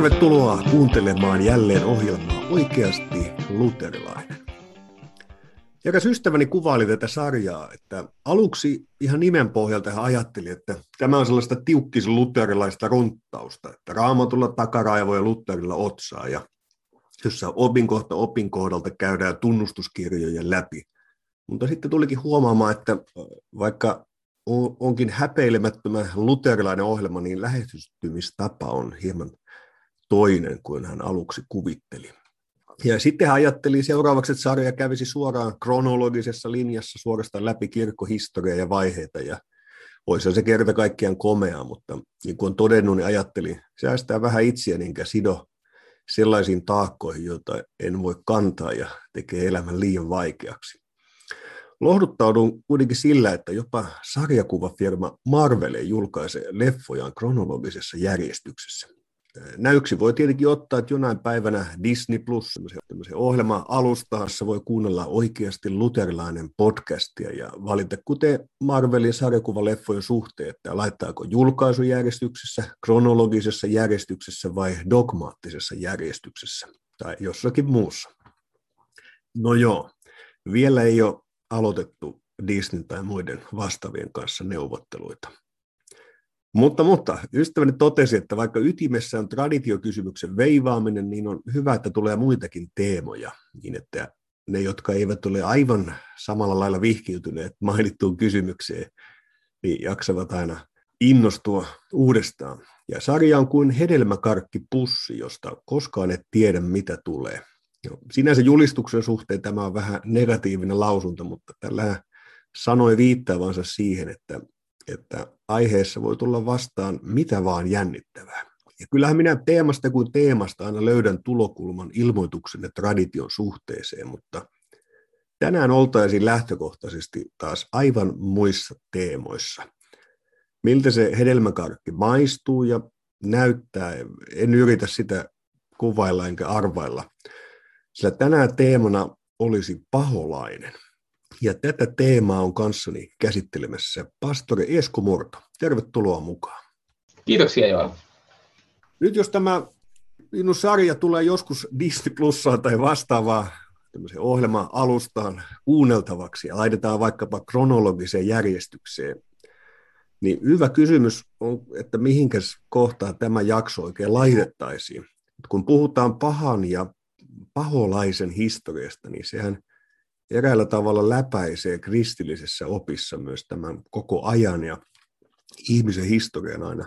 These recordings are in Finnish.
Tervetuloa kuuntelemaan jälleen ohjelmaa Oikeasti luterilainen. Eräs ystäväni kuvaili tätä sarjaa, että aluksi ihan nimen pohjalta hän ajatteli, että tämä on sellaista tiukkis luterilaista runttausta, että raamatulla takaraivoja ja lutterilla otsaa ja jossa opinkohta opinkohdalta käydään tunnustuskirjojen läpi. Mutta sitten tulikin huomaamaan, että vaikka onkin häpeilemättömän luterilainen ohjelma, niin lähestymistapa on hieman toinen kuin hän aluksi kuvitteli. Ja sitten hän ajatteli seuraavaksi, että sarja kävisi suoraan kronologisessa linjassa suorastaan läpi kirkkohistoriaa ja vaiheita, ja voisi se kerta kaikkiaan komea, mutta niin kuin on todennut, niin ajatteli säästää vähän itseä, enkä sido sellaisiin taakkoihin, joita en voi kantaa ja tekee elämän liian vaikeaksi. Lohduttaudun kuitenkin sillä, että jopa sarjakuvafirma Marvel julkaisee leffojaan kronologisessa järjestyksessä. Näyksi voi tietenkin ottaa, että jonain päivänä Disney Plus, tämmöisen ohjelma-alustassa voi kuunnella oikeasti luterilainen podcastia ja valita, kuten Marvelin sarjakuvaleffojen suhteen, että laittaako julkaisujärjestyksessä, kronologisessa järjestyksessä vai dogmaattisessa järjestyksessä tai jossakin muussa. No joo, vielä ei ole aloitettu Disney tai muiden vastaavien kanssa neuvotteluita. Mutta, mutta ystäväni totesi, että vaikka ytimessä on traditiokysymyksen veivaaminen, niin on hyvä, että tulee muitakin teemoja, niin että ne, jotka eivät ole aivan samalla lailla vihkiytyneet mainittuun kysymykseen, niin jaksavat aina innostua uudestaan. Ja sarja on kuin hedelmäkarkkipussi, josta koskaan et tiedä, mitä tulee. No, sinänsä julistuksen suhteen tämä on vähän negatiivinen lausunto, mutta tällä sanoi viittaavansa siihen, että että aiheessa voi tulla vastaan mitä vaan jännittävää. Ja kyllähän minä teemasta kuin teemasta aina löydän tulokulman ilmoituksen ja tradition suhteeseen, mutta tänään oltaisiin lähtökohtaisesti taas aivan muissa teemoissa. Miltä se hedelmäkarkki maistuu ja näyttää, en yritä sitä kuvailla enkä arvailla, sillä tänään teemana olisi paholainen – ja tätä teemaa on kanssani käsittelemässä pastori Esko Murto. Tervetuloa mukaan. Kiitoksia Joel. Nyt jos tämä minun sarja tulee joskus Disney Plussaan tai vastaavaa tämmöisen ohjelman alustaan kuunneltavaksi ja laitetaan vaikkapa kronologiseen järjestykseen, niin hyvä kysymys on, että mihinkäs kohtaan tämä jakso oikein laitettaisiin. Kun puhutaan pahan ja paholaisen historiasta, niin sehän eräällä tavalla läpäisee kristillisessä opissa myös tämän koko ajan ja ihmisen historian aina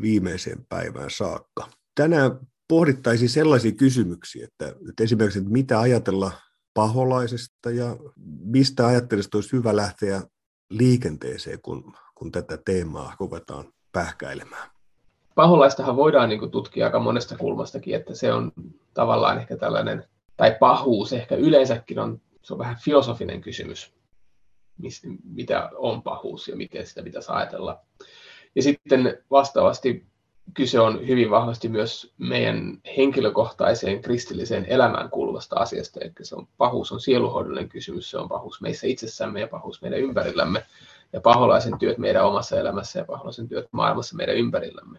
viimeiseen päivään saakka. Tänään pohdittaisiin sellaisia kysymyksiä, että, että esimerkiksi että mitä ajatella paholaisesta ja mistä ajattelisit olisi hyvä lähteä liikenteeseen, kun, kun tätä teemaa ruvetaan pähkäilemään. Paholaistahan voidaan niin tutkia aika monesta kulmastakin, että se on tavallaan ehkä tällainen, tai pahuus ehkä yleensäkin on se on vähän filosofinen kysymys, mitä on pahuus ja miten sitä pitäisi ajatella. Ja sitten vastaavasti kyse on hyvin vahvasti myös meidän henkilökohtaiseen kristilliseen elämään kuuluvasta asiasta. Eli se on, pahuus on sieluhoidollinen kysymys, se on pahuus meissä itsessämme ja pahuus meidän ympärillämme. Ja paholaisen työt meidän omassa elämässä ja paholaisen työt maailmassa meidän ympärillämme.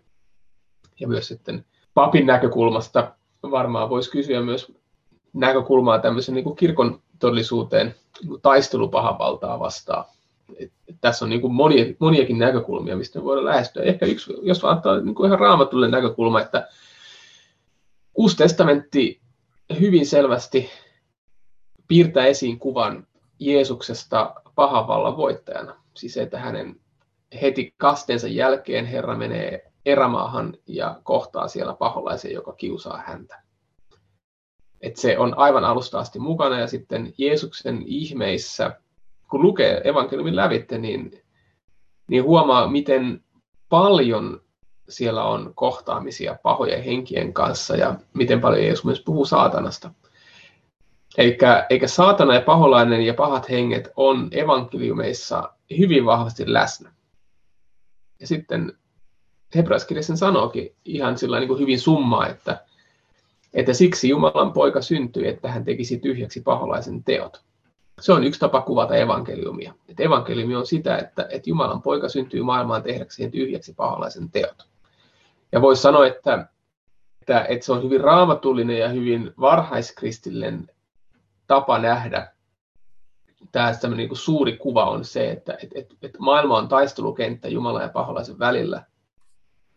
Ja myös sitten papin näkökulmasta varmaan voisi kysyä myös näkökulmaa tämmöisen niin kuin kirkon todellisuuteen niin taistelupahavaltaa vastaan. Et, et tässä on niin kuin monia, moniakin näkökulmia, mistä me voidaan lähestyä. Ehkä yksi, jos ottaa niin ihan raamatullinen näkökulma, että Uusi testamentti hyvin selvästi piirtää esiin kuvan Jeesuksesta pahavallan voittajana. Siis että hänen heti kasteensa jälkeen Herra menee erämaahan ja kohtaa siellä paholaisen, joka kiusaa häntä että se on aivan alusta asti mukana ja sitten Jeesuksen ihmeissä, kun lukee evankeliumin lävitte, niin, niin huomaa, miten paljon siellä on kohtaamisia pahojen henkien kanssa ja miten paljon Jeesus myös puhuu saatanasta. Eikä, eikä saatana ja paholainen ja pahat henget on evankeliumeissa hyvin vahvasti läsnä. Ja sitten hebraiskirja sanookin ihan sillä niin kuin hyvin summaa, että että siksi Jumalan poika syntyi, että hän tekisi tyhjäksi paholaisen teot. Se on yksi tapa kuvata evankeliumia. Että evankeliumi on sitä, että, että Jumalan poika syntyy maailmaan tehdäkseen tyhjäksi paholaisen teot. Ja voisi sanoa, että että, että se on hyvin raamatullinen ja hyvin varhaiskristillinen tapa nähdä tämä niin kuin suuri kuva on se, että et, et, et maailma on taistelukenttä Jumalan ja paholaisen välillä.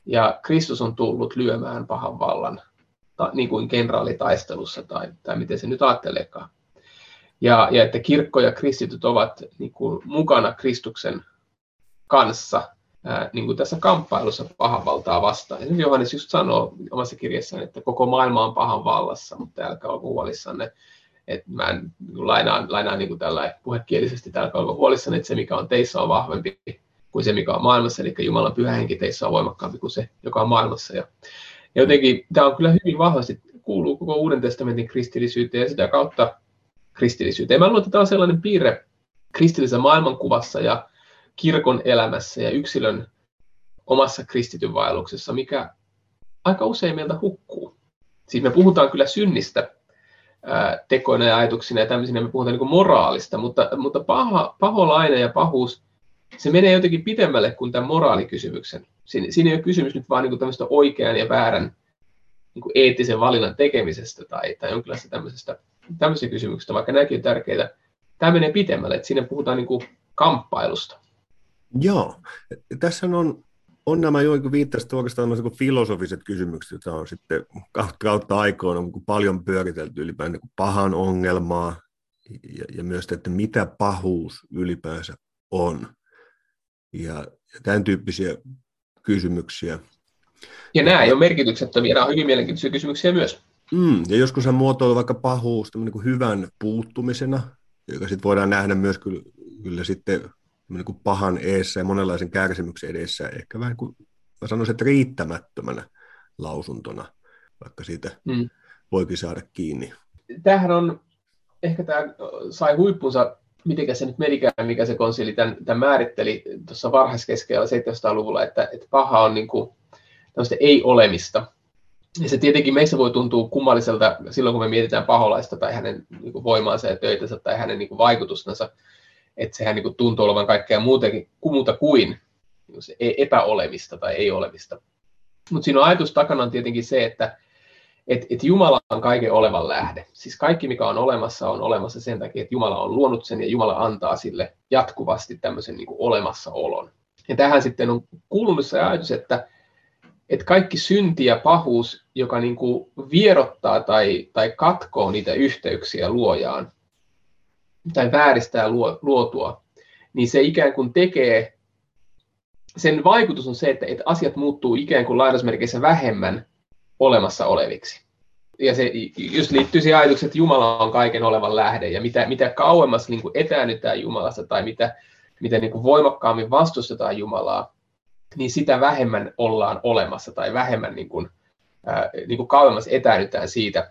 Ja Kristus on tullut lyömään pahan vallan, ta, niin kuin kenraalitaistelussa tai, tai miten se nyt ajatteleekaan. Ja, ja että kirkko ja kristityt ovat niin kuin, mukana Kristuksen kanssa ää, niin kuin tässä kamppailussa pahan valtaa vastaan. Ja Johannes just sanoo omassa kirjassaan, että koko maailma on pahan vallassa, mutta älkää olko huolissanne. Että mä en lainaan, lainaan niin kuin tällä puhekielisesti, että älkää olko huolissanne, että se mikä on teissä on vahvempi kuin se mikä on maailmassa, eli Jumalan pyhä henki teissä on voimakkaampi kuin se, joka on maailmassa. Ja, ja jotenkin tämä on kyllä hyvin vahvasti, kuuluu koko Uuden testamentin kristillisyyteen ja sitä kautta kristillisyyteen. Mä luulen, että tämä on sellainen piirre kristillisessä maailmankuvassa ja kirkon elämässä ja yksilön omassa kristityn vaelluksessa, mikä aika usein meiltä hukkuu. Siis me puhutaan kyllä synnistä ää, tekoina ja ajatuksina ja tämmöisinä, me puhutaan niin moraalista, mutta, mutta paha, paholainen ja pahuus, se menee jotenkin pitemmälle kuin tämän moraalikysymyksen. Siinä, siinä ei ole kysymys nyt vaan niin tämmöistä oikean ja väärän niin kuin eettisen valinnan tekemisestä tai, tai jonkinlaista tämmöisestä, tämmöisiä kysymyksistä, vaikka nämäkin on tärkeitä. Tämä menee pitemmälle, että siinä puhutaan niin kuin kamppailusta. Joo, tässä on, on nämä jo, kun viittasit oikeastaan niin filosofiset kysymykset, joita on sitten kautta, kautta aikoina niin paljon pyöritelty ylipäänsä niin pahan ongelmaa ja, ja myös, että mitä pahuus ylipäänsä on. Ja, ja tämän tyyppisiä kysymyksiä. Ja nämä ei ole merkityksettömiä, nämä on hyvin mielenkiintoisia kysymyksiä myös. Mm, ja joskus hän muotoilee vaikka pahuus niin kuin hyvän puuttumisena, joka sitten voidaan nähdä myös kyllä, kyllä sitten niin kuin pahan eessä ja monenlaisen kärsimyksen edessä, ehkä vähän kuin mä sanoisin, että riittämättömänä lausuntona, vaikka siitä mm. voikin saada kiinni. Tämähän on, ehkä tämä sai huippunsa, miten se nyt menikään, mikä se konsili tämän, tämän määritteli tuossa varhaiskeskellä 700-luvulla, että, että paha on niin kuin tämmöistä ei-olemista. Ja se tietenkin meissä voi tuntua kummalliselta silloin, kun me mietitään paholaista tai hänen niin kuin voimaansa ja töitänsä tai hänen niin kuin vaikutustansa että sehän niin tuntuu olevan kaikkea muutenkin, muuta kuin se e-, epäolemista tai ei-olemista. Mutta siinä on ajatus takana on tietenkin se, että et, et Jumala on kaiken olevan lähde. Siis kaikki, mikä on olemassa, on olemassa sen takia, että Jumala on luonut sen ja Jumala antaa sille jatkuvasti tämmöisen niin olemassaolon. Ja tähän sitten on kuulunut se ajatus, että, että kaikki synti ja pahuus, joka niin kuin vierottaa tai, tai katkoo niitä yhteyksiä luojaan, tai vääristää luotua, niin se ikään kuin tekee, sen vaikutus on se, että, että asiat muuttuu ikään kuin lainausmerkeissä vähemmän olemassa oleviksi. Ja se just liittyy siihen ajatukseen, että Jumala on kaiken olevan lähde, ja mitä, mitä kauemmas niin etäännytään Jumalasta, tai mitä, mitä niin kuin voimakkaammin vastustetaan Jumalaa, niin sitä vähemmän ollaan olemassa, tai vähemmän niin kuin, ää, niin kuin kauemmas etäännytään siitä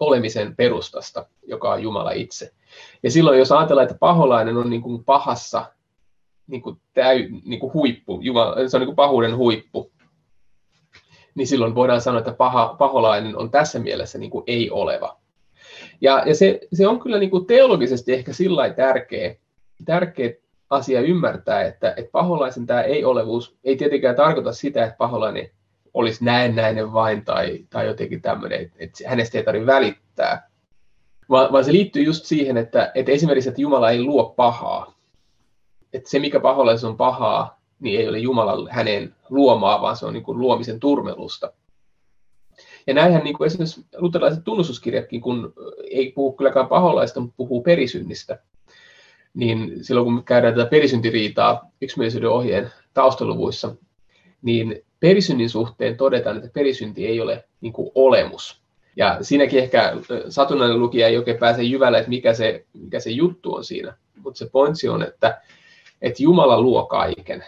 olemisen perustasta, joka on Jumala itse. Ja silloin jos ajatellaan, että paholainen on niin kuin pahassa niin kuin täy, niin kuin huippu, Jumala, se on niin kuin pahuuden huippu, niin silloin voidaan sanoa, että paha, paholainen on tässä mielessä niin kuin ei-oleva. Ja, ja se, se on kyllä niin kuin teologisesti ehkä sillä tärkeä, tärkeä asia ymmärtää, että, että paholaisen tämä ei-olevuus ei tietenkään tarkoita sitä, että paholainen olisi näennäinen vain tai, tai jotenkin tämmöinen, että, että hänestä ei tarvitse välittää, vaan, vaan se liittyy just siihen, että, että esimerkiksi, että Jumala ei luo pahaa. Että se, mikä paholaisessa on pahaa, niin ei ole Jumala hänen luomaa, vaan se on niin kuin luomisen turmelusta. Ja näinhän niin kuin esimerkiksi luterilaiset tunnustuskirjatkin, kun ei puhu kylläkään paholaista, mutta puhuu perisynnistä, niin silloin kun käydään tätä perisyntiriitaa yksimielisyyden ohjeen taustaluvuissa, niin perisynnin suhteen todetaan, että perisynti ei ole niin kuin olemus. Ja siinäkin ehkä satunnainen lukija ei oikein pääse jyvälle, että mikä se, mikä se juttu on siinä. Mutta se pointsi on, että, että Jumala luo kaiken.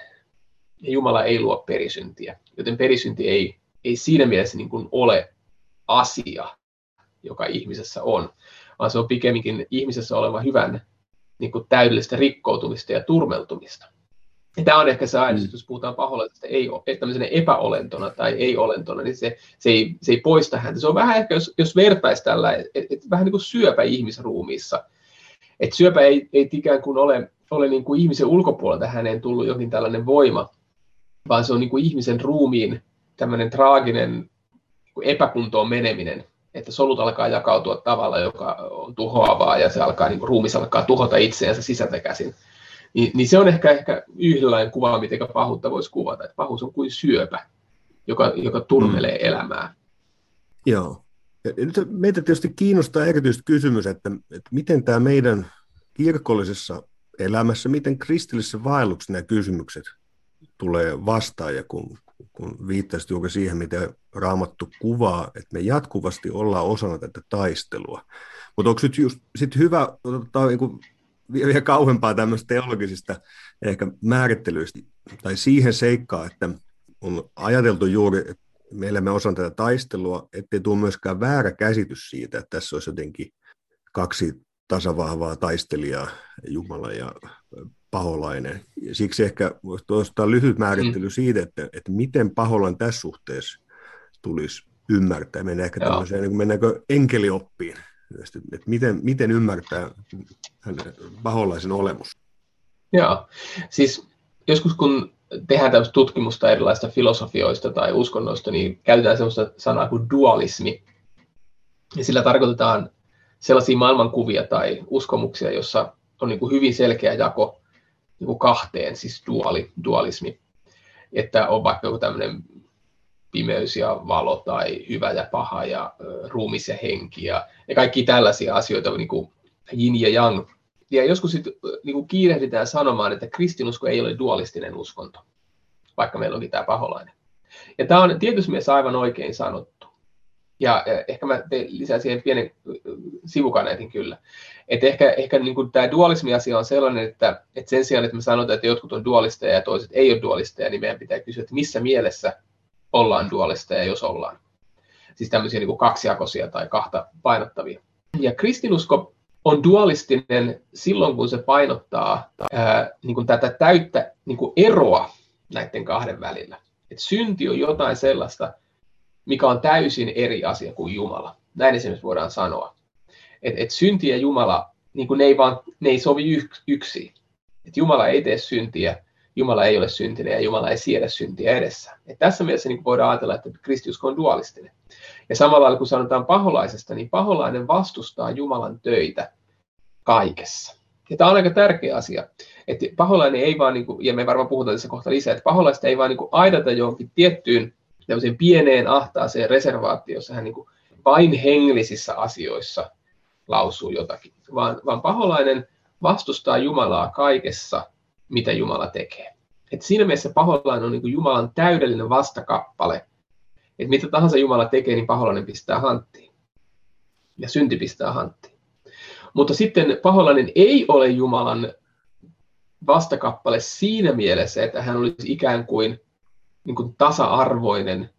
Ja Jumala ei luo perisyntiä. Joten perisynti ei, ei siinä mielessä niin kuin ole asia, joka ihmisessä on, vaan se on pikemminkin ihmisessä oleva hyvän niin kuin täydellistä rikkoutumista ja turmeltumista. Ja tämä on ehkä se ajatus, mm. jos puhutaan paholaisesta ei, tämmöisenä epäolentona tai ei-olentona, niin se, se, ei, se ei poista häntä. Se on vähän ehkä, jos, jos vertaisi tällä, että et, vähän niin kuin syöpä ihmisruumiissa. Että syöpä ei, ei ikään kuin ole, ole niin kuin ihmisen ulkopuolelta häneen tullut jokin tällainen voima, vaan se on niin kuin ihmisen ruumiin tämmöinen traaginen epäkuntoon meneminen, että solut alkaa jakautua tavalla, joka on tuhoavaa ja se alkaa, niin kuin ruumis alkaa tuhota itseänsä sisältä käsin. Niin, niin se on ehkä, ehkä yhdenlainen kuva, miten pahuutta voisi kuvata, että pahuus on kuin syöpä, joka, joka turmelee mm. elämää. Joo. Ja nyt meitä tietysti kiinnostaa erityisesti kysymys, että, että miten tämä meidän kirkollisessa elämässä, miten kristillisessä vaelluksessa nämä kysymykset tulee vastaan, ja kun, kun viittasit juuri siihen, miten Raamattu kuvaa, että me jatkuvasti ollaan osana tätä taistelua. Mutta onko nyt just sit hyvä ottaa niin vielä kauempaa tämmöistä teologisista ehkä määrittelyistä, tai siihen seikkaan, että on ajateltu juuri, että me osan tätä taistelua, ettei tule myöskään väärä käsitys siitä, että tässä olisi jotenkin kaksi tasavahvaa taistelijaa, Jumala ja paholainen. Ja siksi ehkä voisi tuosta lyhyt määrittely mm. siitä, että, että miten paholainen tässä suhteessa tulisi ymmärtää. Mennään ehkä Joo. tämmöiseen, niin mennäänkö enkelioppiin, että miten, miten ymmärtää paholaisen olemus. Joo, siis joskus kun tehdään tämmöistä tutkimusta erilaisista filosofioista tai uskonnoista, niin käytetään sellaista sanaa kuin dualismi. Ja sillä tarkoitetaan sellaisia maailmankuvia tai uskomuksia, jossa on niin kuin hyvin selkeä jako niin kuin kahteen, siis duali, dualismi. Että on vaikka joku tämmöinen pimeys ja valo tai hyvä ja paha ja ruumis ja henki ja, ja kaikki tällaisia asioita, niin kuin yin ja yang. Ja joskus sitten niin kuin kiirehditään sanomaan, että kristinusko ei ole dualistinen uskonto, vaikka meillä onkin tämä paholainen. Ja tämä on tietysti mielessä aivan oikein sanottu. Ja ehkä mä lisään siihen pienen sivukaneetin kyllä. Et ehkä ehkä niin kuin tämä dualismi-asia on sellainen, että, että sen sijaan, että me sanotaan, että jotkut on dualisteja ja toiset ei ole dualisteja, niin meidän pitää kysyä, että missä mielessä ollaan dualisteja, jos ollaan. Siis tämmöisiä niin kuin kaksijakoisia tai kahta painottavia. Ja kristinusko on dualistinen silloin, kun se painottaa ää, niin kuin tätä täyttä niin kuin eroa näiden kahden välillä. Et synti on jotain sellaista, mikä on täysin eri asia kuin Jumala. Näin esimerkiksi voidaan sanoa. Et, et synti ja Jumala, niin kuin ne, ei vaan, ne ei sovi yk, yksi. Et Jumala ei tee syntiä, Jumala ei ole syntinen ja Jumala ei siedä syntiä edessä. Et tässä mielessä niin voidaan ajatella, että kristiusko on dualistinen. Ja samalla lailla kun sanotaan paholaisesta, niin paholainen vastustaa Jumalan töitä kaikessa. Ja tämä on aika tärkeä asia. Että paholainen ei vaan, niin kuin, ja me varmaan puhutaan tässä kohta lisää, että paholaista ei vaan niin kuin aidata johonkin tiettyyn pieneen ahtaaseen reservaatioon, jossa hän niin kuin vain hengellisissä asioissa lausuu jotakin, vaan, vaan paholainen vastustaa Jumalaa kaikessa, mitä Jumala tekee. Et siinä mielessä paholainen on niin kuin Jumalan täydellinen vastakappale. Että mitä tahansa Jumala tekee, niin paholainen pistää hanttiin. Ja synti pistää hanttiin. Mutta sitten paholainen ei ole Jumalan vastakappale siinä mielessä, että hän olisi ikään kuin, niin kuin tasa-arvoinen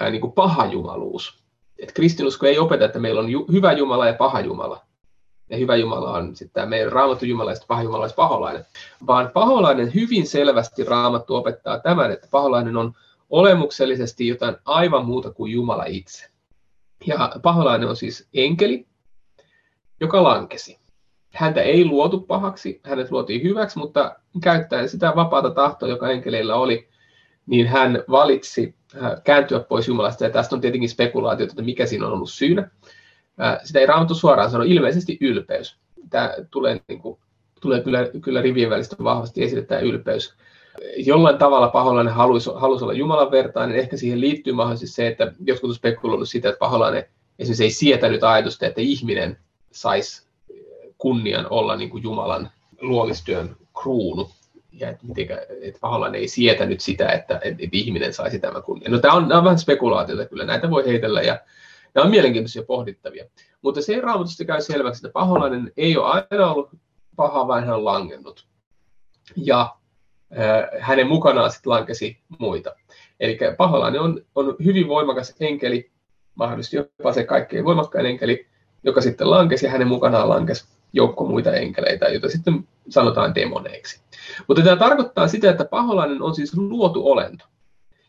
ää, niin kuin paha jumaluus. Et kristinusko ei opeta, että meillä on ju- hyvä Jumala ja paha Jumala. Ja hyvä Jumala on sitten tämä meidän raamattu Jumala ja paha Jumala paholainen. Vaan paholainen hyvin selvästi raamattu opettaa tämän, että paholainen on olemuksellisesti jotain aivan muuta kuin Jumala itse. Ja paholainen on siis enkeli, joka lankesi. Häntä ei luotu pahaksi, hänet luotiin hyväksi, mutta käyttäen sitä vapaata tahtoa, joka enkeleillä oli, niin hän valitsi äh, kääntyä pois Jumalasta. Ja tästä on tietenkin spekulaatiota, että mikä siinä on ollut syynä. Äh, sitä ei raamattu suoraan sano, ilmeisesti ylpeys. Tämä tulee, niin kuin, tulee kyllä, kyllä rivien välistä vahvasti esille tämä ylpeys. Jollain tavalla paholainen halusi, halusi olla Jumalan vertainen. Ehkä siihen liittyy mahdollisesti se, että jotkut on spekuloinut sitä, että paholainen esimerkiksi ei sietänyt ajatusta, että ihminen saisi kunnian olla niin kuin Jumalan luomistyön kruunu. Ja että, mitenkä, että ei sietänyt sitä, että, että ihminen saisi tämän kunnian. No tämä on, on vähän spekulaatiota kyllä, näitä voi heitellä ja nämä on mielenkiintoisia pohdittavia. Mutta se raamatusta käy selväksi, että paholainen ei ole aina ollut paha, vaan hän on langennut. Ja äh, hänen mukanaan sitten lankesi muita. Eli paholainen on, on hyvin voimakas enkeli, mahdollisesti jopa se kaikkein voimakkain enkeli, joka sitten lankesi ja hänen mukanaan lankesi joukko muita enkeleitä, joita sitten sanotaan demoneiksi. Mutta tämä tarkoittaa sitä, että paholainen on siis luotu olento.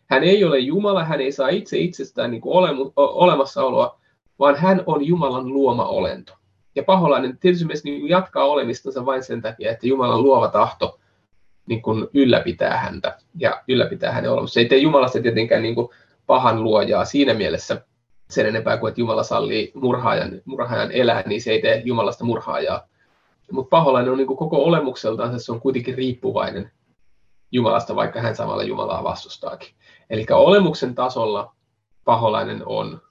Hän ei ole Jumala, hän ei saa itse itsestään niin kuin olemu, olemassaoloa, vaan hän on Jumalan luoma olento. Ja paholainen tietysti myös niin jatkaa olemistansa vain sen takia, että Jumalan luova tahto niin kuin ylläpitää häntä ja ylläpitää hänen olemassa. Se ei tee Jumalasta tietenkään niin kuin pahan luojaa siinä mielessä sen enempää kuin, että Jumala sallii murhaajan, murhaajan elää, niin se ei tee Jumalasta murhaajaa. Mutta paholainen on niin koko olemukseltaan, se on kuitenkin riippuvainen Jumalasta, vaikka hän samalla Jumalaa vastustaakin. Eli olemuksen tasolla paholainen on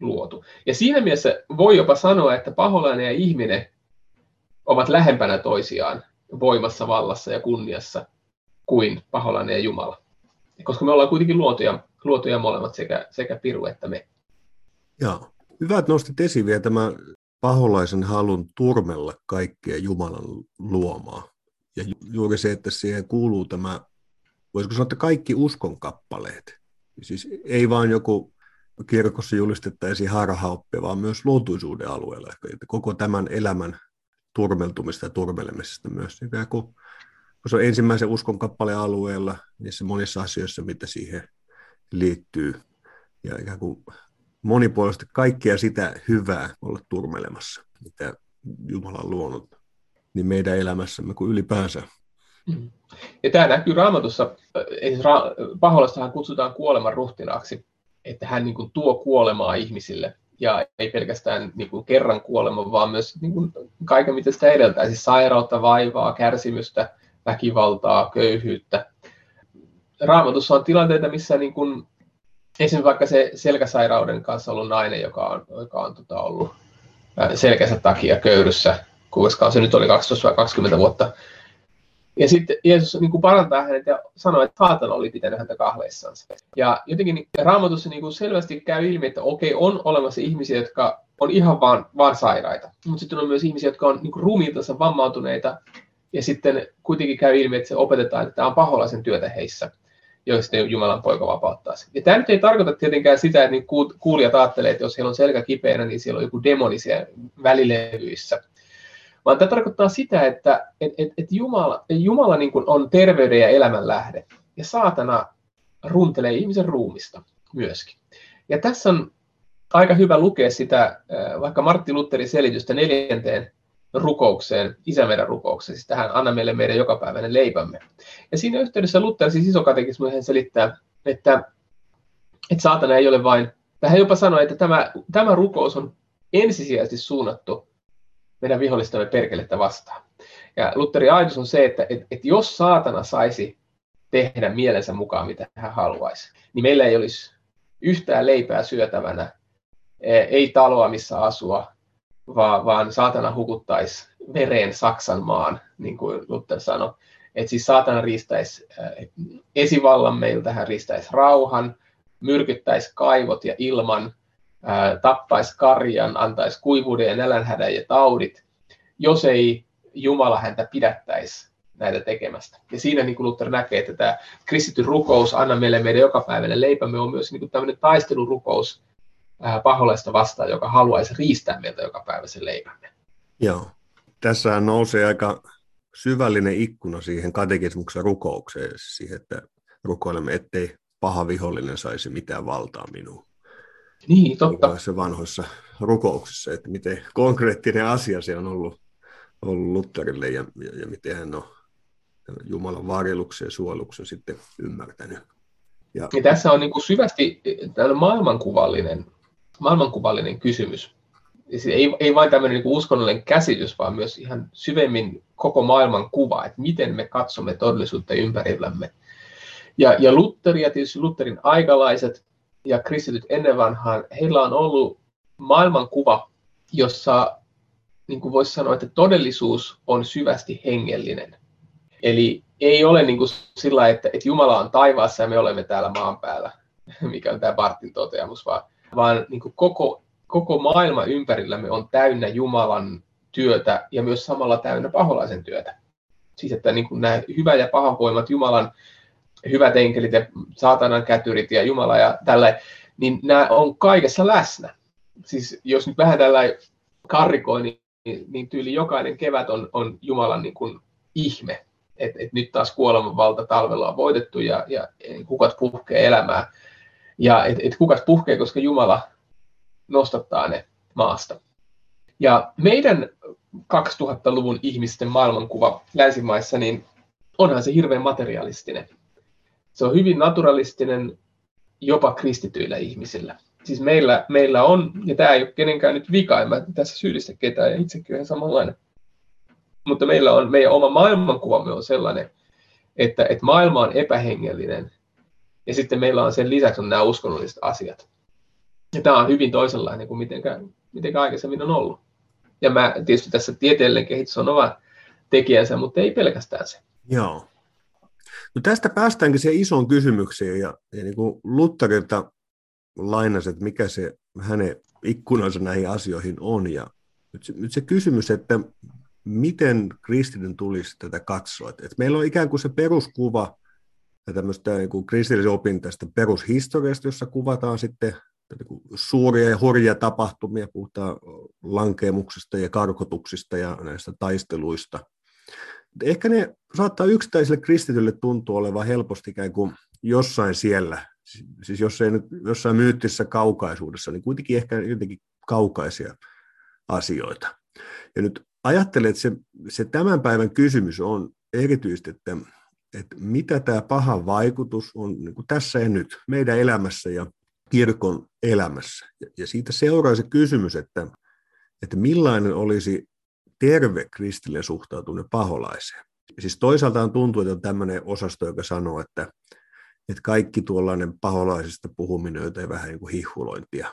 luotu. Ja siinä mielessä voi jopa sanoa, että paholainen ja ihminen ovat lähempänä toisiaan voimassa, vallassa ja kunniassa kuin paholainen ja Jumala. Koska me ollaan kuitenkin luotuja, luotuja molemmat, sekä, sekä Piru että me. Joo. Hyvä, että nostit esiin vielä tämä paholaisen halun turmella kaikkea Jumalan luomaa. Ja juuri se, että siihen kuuluu tämä, voisiko sanoa, että kaikki uskonkappaleet. Siis ei vain joku kirkossa julistettaisiin harhaoppia, vaan myös luotuisuuden alueella. Että koko tämän elämän turmeltumista ja turmelemisesta myös. Ikään kun se on ensimmäisen uskon kappaleen alueella, niissä monissa asioissa, mitä siihen liittyy. Ja ikään kuin monipuolisesti kaikkea sitä hyvää olla turmelemassa, mitä Jumala on luonut niin meidän elämässämme kuin ylipäänsä. Ja tämä näkyy raamatussa, paholastahan kutsutaan kuoleman ruhtinaaksi, että hän niin kuin tuo kuolemaa ihmisille ja ei pelkästään niin kuin kerran kuolema, vaan myös niin kuin kaiken, mitä sitä edeltää, siis sairautta, vaivaa, kärsimystä, väkivaltaa, köyhyyttä. Raamatussa on tilanteita, missä niin kuin, esimerkiksi vaikka se selkäsairauden kanssa ollut nainen, joka on, joka on tota, ollut selkänsä takia köyryssä, koska se nyt oli 12-20 vuotta ja sitten Jeesus niin kuin parantaa hänet ja sanoo, että saatana oli pitänyt häntä kahleissansa. Ja jotenkin raamatussa niin kuin selvästi käy ilmi, että okei, on olemassa ihmisiä, jotka on ihan vaan, vaan sairaita. Mutta sitten on myös ihmisiä, jotka on niin kuin ruumiiltansa vammautuneita. Ja sitten kuitenkin käy ilmi, että se opetetaan, että tämä on paholaisen työtä heissä, joista Jumalan poika vapauttaa sen. Ja tämä nyt ei tarkoita tietenkään sitä, että niin kuulijat ajattelee, että jos heillä on selkä kipeänä, niin siellä on joku demonisia välilevyissä vaan tämä tarkoittaa sitä, että et, et, et Jumala, Jumala niin kuin on terveyden ja elämän lähde, ja saatana runtelee ihmisen ruumista myöskin. Ja tässä on aika hyvä lukea sitä, äh, vaikka Martti Lutherin selitystä neljänteen rukoukseen, isä meidän rukoukseen, siis tähän anna meille meidän jokapäiväinen leipämme. Ja siinä yhteydessä Luther, siis isokatekismu, hän selittää, että, että saatana ei ole vain, tai hän jopa sanoi, että tämä, tämä rukous on ensisijaisesti suunnattu meidän vihollistamme perkelettä vastaan. Ja Lutherin ajatus on se, että, että, että jos saatana saisi tehdä mielensä mukaan, mitä hän haluaisi, niin meillä ei olisi yhtään leipää syötävänä, ei taloa, missä asua, vaan, vaan saatana hukuttaisi vereen Saksan maan, niin kuin Luther sanoi. Että siis saatana riistäisi e, esivallan meiltä, hän riistäisi rauhan, myrkyttäisi kaivot ja ilman, tappaisi karjan, antaisi kuivuuden ja nälänhädän ja taudit, jos ei Jumala häntä pidättäisi näitä tekemästä. Ja siinä niin kuin Luther näkee, että tämä kristityn rukous, anna meille meidän jokapäiväinen leipämme, on myös niin kuin tämmöinen taistelurukous paholaista vastaan, joka haluaisi riistää meiltä jokapäiväisen leipämme. Joo. Tässä nousee aika syvällinen ikkuna siihen katekismuksen rukoukseen, siihen, että rukoilemme, ettei paha vihollinen saisi mitään valtaa minuun. Niin, totta. Se vanhoissa rukouksissa, että miten konkreettinen asia se on ollut, ollut Lutherille ja, ja, ja miten hän on Jumalan varjeluksen ja suojeluksen sitten ymmärtänyt. Ja, ja tässä on niin kuin syvästi maailmankuvallinen, maailmankuvallinen kysymys. Ei, ei vain tämmöinen niin uskonnollinen käsitys, vaan myös ihan syvemmin koko maailman kuva, että miten me katsomme todellisuutta ympärillämme. Ja, ja Luther ja tietysti Lutherin aikalaiset ja kristityt ennen vanhaan, heillä on ollut maailmankuva, jossa niin kuin voisi sanoa, että todellisuus on syvästi hengellinen. Eli ei ole niin kuin sillä, että, että Jumala on taivaassa ja me olemme täällä maan päällä, mikä on tämä Bartin toteamus, vaan, vaan niin kuin koko, koko maailma ympärillämme on täynnä Jumalan työtä ja myös samalla täynnä paholaisen työtä. Siis että niin kuin nämä hyvä ja pahan voimat, Jumalan hyvät enkelit ja saatanan kätyrit ja Jumala ja tällä, niin nämä on kaikessa läsnä. Siis jos nyt vähän tällä karrikoi, niin, niin tyyli jokainen kevät on, on Jumalan niin kuin ihme. Että et nyt taas kuoleman valta talvella on voitettu ja, ja kukat puhkee elämää. Ja et, et kukas puhkee, koska Jumala nostattaa ne maasta. Ja meidän 2000-luvun ihmisten maailmankuva länsimaissa, niin onhan se hirveän materialistinen se on hyvin naturalistinen jopa kristityillä ihmisillä. Siis meillä, meillä on, ja tämä ei ole kenenkään nyt vika, en mä tässä syyllistä ketään, ja itsekin olen samanlainen. Mutta meillä on, meidän oma maailmankuvamme on sellainen, että, että maailma on epähengellinen, ja sitten meillä on sen lisäksi on nämä uskonnolliset asiat. Ja tämä on hyvin toisenlainen kuin mitenkään, mitenkään aikaisemmin on ollut. Ja mä, tietysti tässä tieteellinen kehitys on oma tekijänsä, mutta ei pelkästään se. Joo. No tästä päästäänkin siihen isoon kysymykseen, ja, ja niin kuin Lutherilta lainasi, että mikä se hänen ikkunansa näihin asioihin on. Ja nyt se, nyt se kysymys, että miten kristityn tulisi tätä katsoa. Että meillä on ikään kuin se peruskuva ja tämmöistä niin kuin kristillisen opin tästä perushistoriasta, jossa kuvataan sitten niin suuria ja hurjia tapahtumia, puhutaan lankeemuksista ja karkotuksista ja näistä taisteluista. Ehkä ne saattaa yksittäiselle kristitylle tuntua olevan helposti ikään kuin jossain siellä, siis jos ei nyt jossain myyttisessä kaukaisuudessa, niin kuitenkin ehkä jotenkin kaukaisia asioita. Ja nyt ajattelen, että se, se tämän päivän kysymys on erityisesti, että, että mitä tämä paha vaikutus on niin kuin tässä ja nyt meidän elämässä ja kirkon elämässä. Ja, siitä seuraa se kysymys, että, että millainen olisi terve kristillinen suhtautuminen paholaiseen. Siis toisaalta tuntuu, että on tämmöinen osasto, joka sanoo, että, että kaikki tuollainen paholaisista puhuminen on vähän niin kuin hihulointia.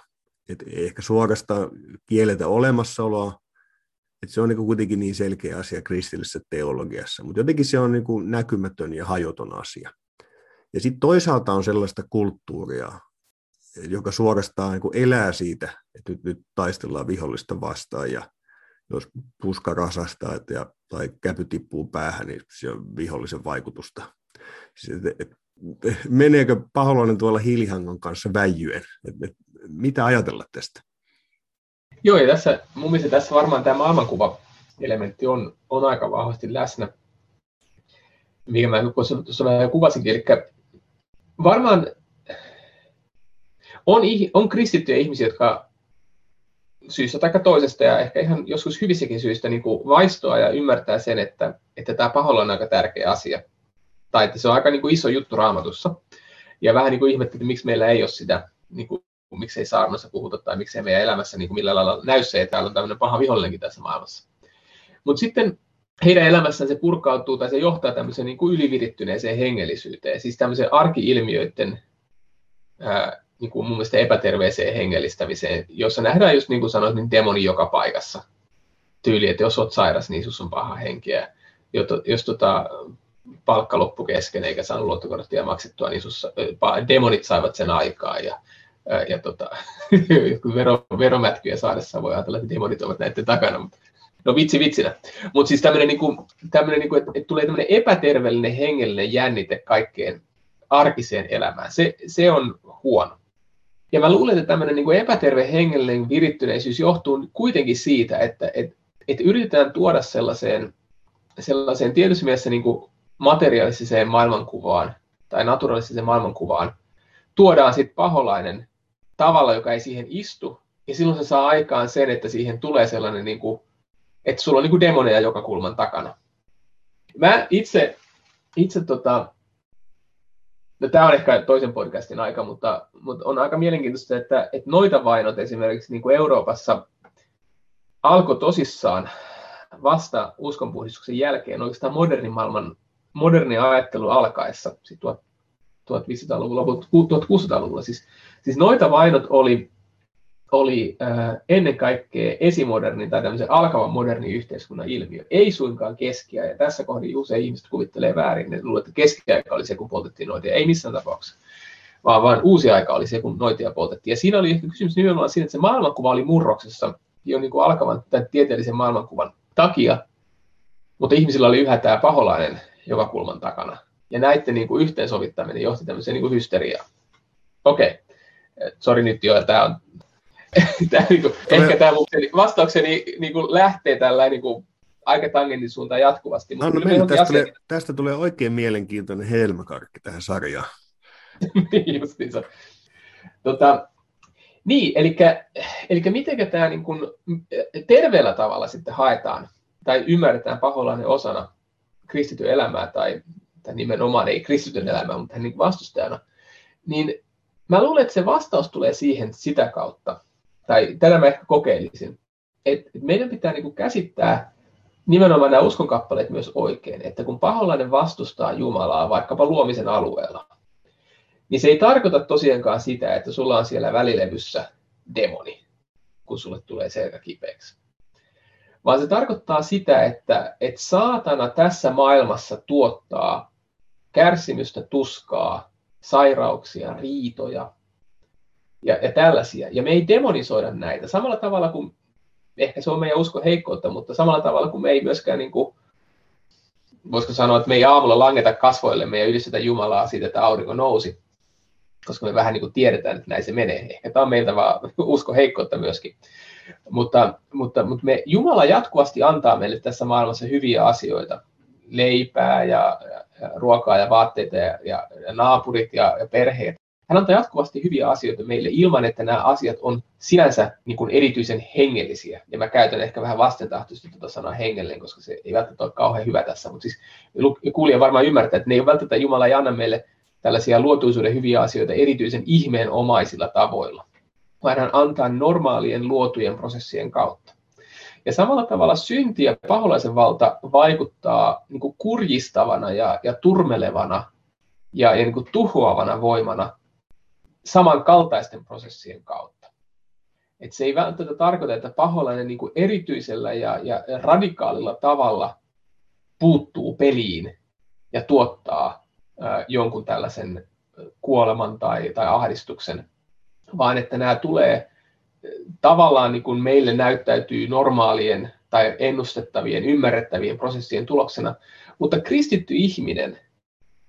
Että ehkä suorastaan kieletä olemassaoloa, että se on niin kuitenkin niin selkeä asia kristillisessä teologiassa, mutta jotenkin se on niin näkymätön ja hajoton asia. Ja sitten toisaalta on sellaista kulttuuria, joka suorastaan niin elää siitä, että nyt, nyt taistellaan vihollista vastaan ja jos puska rasastaa et, ja, tai käpy tippuu päähän, niin se on vihollisen vaikutusta. Siis, et, et, meneekö paholainen tuolla hiilihangon kanssa väijyen? Et, et, mitä ajatella tästä? Joo, ja tässä, mun mielestä tässä varmaan tämä maailmankuva-elementti on, on aika vahvasti läsnä, mikä mä tuossa jo kuvasinkin. Eli varmaan on, on kristittyjä ihmisiä, jotka syystä tai toisesta ja ehkä ihan joskus hyvissäkin syistä niin kuin vaistoa ja ymmärtää sen, että, että tämä paholla on aika tärkeä asia. Tai että se on aika niin kuin iso juttu raamatussa. Ja vähän niin kuin ihmettä, että miksi meillä ei ole sitä, niin kuin, miksei saarnassa puhuta tai miksei meidän elämässä niin kuin millä lailla näy se, että täällä on tämmöinen paha vihollinenkin tässä maailmassa. Mutta sitten heidän elämässään se purkautuu tai se johtaa tämmöiseen niin kuin ylivirittyneeseen hengellisyyteen, siis tämmöiseen arkiilmiöiden ää, niin kuin mun mielestä epäterveeseen hengellistämiseen, jossa nähdään just niin kuin sanoit, niin demoni joka paikassa. Tyyli, että jos olet sairas, niin sus on paha henkeä. Jos, jos tota, palkka loppu kesken eikä saanut luottokorttia maksettua, niin sus, demonit saivat sen aikaa. Ja, ja tota, vero, veromätkyjä saadessa voi ajatella, että demonit ovat näiden takana. Mutta, no vitsi vitsinä. Mutta siis tämmöinen, niin kuin, tämmöinen niin kuin, että, että tulee tämmöinen epäterveellinen hengellinen jännite kaikkeen arkiseen elämään. Se, se on huono. Ja mä luulen, että tämmöinen niin kuin epäterve hengellinen virittyneisyys johtuu kuitenkin siitä, että, että, että yritetään tuoda sellaiseen, sellaiseen tietyssä mielessä niin kuin materiaaliseen maailmankuvaan tai naturalistiseen maailmankuvaan, tuodaan sitten paholainen tavalla, joka ei siihen istu, ja silloin se saa aikaan sen, että siihen tulee sellainen, niin kuin, että sulla on niin kuin demoneja joka kulman takana. Mä itse, itse tota, No, tämä on ehkä toisen podcastin aika, mutta, mutta on aika mielenkiintoista, että, että noita vainot esimerkiksi niin kuin Euroopassa alkoi tosissaan vasta uskonpuhdistuksen jälkeen, oikeastaan modernin maailman, moderni ajattelu alkaessa, 1500-luvun loput, 1600-luvulla. Siis, siis noita vainot oli oli äh, ennen kaikkea esimodernin tai tämmöisen alkavan modernin yhteiskunnan ilmiö, ei suinkaan keskiä. Ja tässä kohdin usein ihmiset kuvittelee väärin, ne luulee, että keskiaika oli se, kun poltettiin noitia. Ei missään tapauksessa, vaan vain uusi aika oli se, kun noitia poltettiin. Ja siinä oli ehkä kysymys nimenomaan siinä, että se maailmankuva oli murroksessa jo niin kuin alkavan tämän tieteellisen maailmankuvan takia, mutta ihmisillä oli yhä tämä paholainen joka kulman takana. Ja näiden niin kuin yhteensovittaminen johti tämmöiseen niin kuin hysteriaan. Okei, okay. Sori nyt jo, tämä on tämä, niin kuin, Tule... ehkä tämä vastaukseni niin kuin, lähtee tällä niin kuin, aika tangentin suuntaan jatkuvasti. Mutta no, no, tästä, tulee, tästä tulee oikein mielenkiintoinen helmakarkki tähän sarjaan. niin, justiinsa. Tota, niin, eli, eli miten tämä niin kuin, terveellä tavalla sitten haetaan tai ymmärretään paholainen osana kristityn elämää tai, tai nimenomaan ei kristityn elämää, mutta niin vastustajana, niin mä luulen, että se vastaus tulee siihen sitä kautta, tai tätä mä ehkä kokeilisin, että meidän pitää niin käsittää nimenomaan nämä uskonkappaleet myös oikein, että kun paholainen vastustaa Jumalaa vaikkapa luomisen alueella, niin se ei tarkoita tosiaankaan sitä, että sulla on siellä välilevyssä demoni, kun sulle tulee selkä kipeäksi. Vaan se tarkoittaa sitä, että, että saatana tässä maailmassa tuottaa kärsimystä, tuskaa, sairauksia, riitoja ja, ja tällaisia. Ja me ei demonisoida näitä. Samalla tavalla kuin, ehkä se on meidän usko heikkoutta, mutta samalla tavalla kuin me ei myöskään, niin kuin, voisiko sanoa, että me ei aamulla langeta kasvoille ja ylistetä Jumalaa siitä, että aurinko nousi, koska me vähän niin kuin tiedetään, että näin se menee. Ehkä tämä on meiltä vaan usko heikkoutta myöskin. Mutta, mutta, mutta me, Jumala jatkuvasti antaa meille tässä maailmassa hyviä asioita, leipää ja, ja, ruokaa ja vaatteita ja, ja, ja naapurit ja, ja perheet. Hän antaa jatkuvasti hyviä asioita meille ilman, että nämä asiat on sinänsä niin kuin erityisen hengellisiä. Ja mä käytän ehkä vähän vastentahtoisesti tuota sanaa hengellinen, koska se ei välttämättä ole kauhean hyvä tässä. Mutta siis kuulija varmaan ymmärtää, että ne ei ole välttämättä Jumala ei anna meille tällaisia luotuisuuden hyviä asioita erityisen ihmeenomaisilla tavoilla, vaan hän antaa normaalien luotujen prosessien kautta. Ja samalla tavalla synti ja paholaisen valta vaikuttaa niin kuin kurjistavana ja, ja turmelevana ja, ja niin kuin tuhoavana voimana samankaltaisten prosessien kautta. Et se ei välttämättä tarkoita, että paholainen niin kuin erityisellä ja, ja radikaalilla tavalla puuttuu peliin ja tuottaa ää, jonkun tällaisen kuoleman tai, tai ahdistuksen, vaan että nämä tulee tavallaan niin kuin meille näyttäytyy normaalien tai ennustettavien, ymmärrettävien prosessien tuloksena, mutta kristitty ihminen,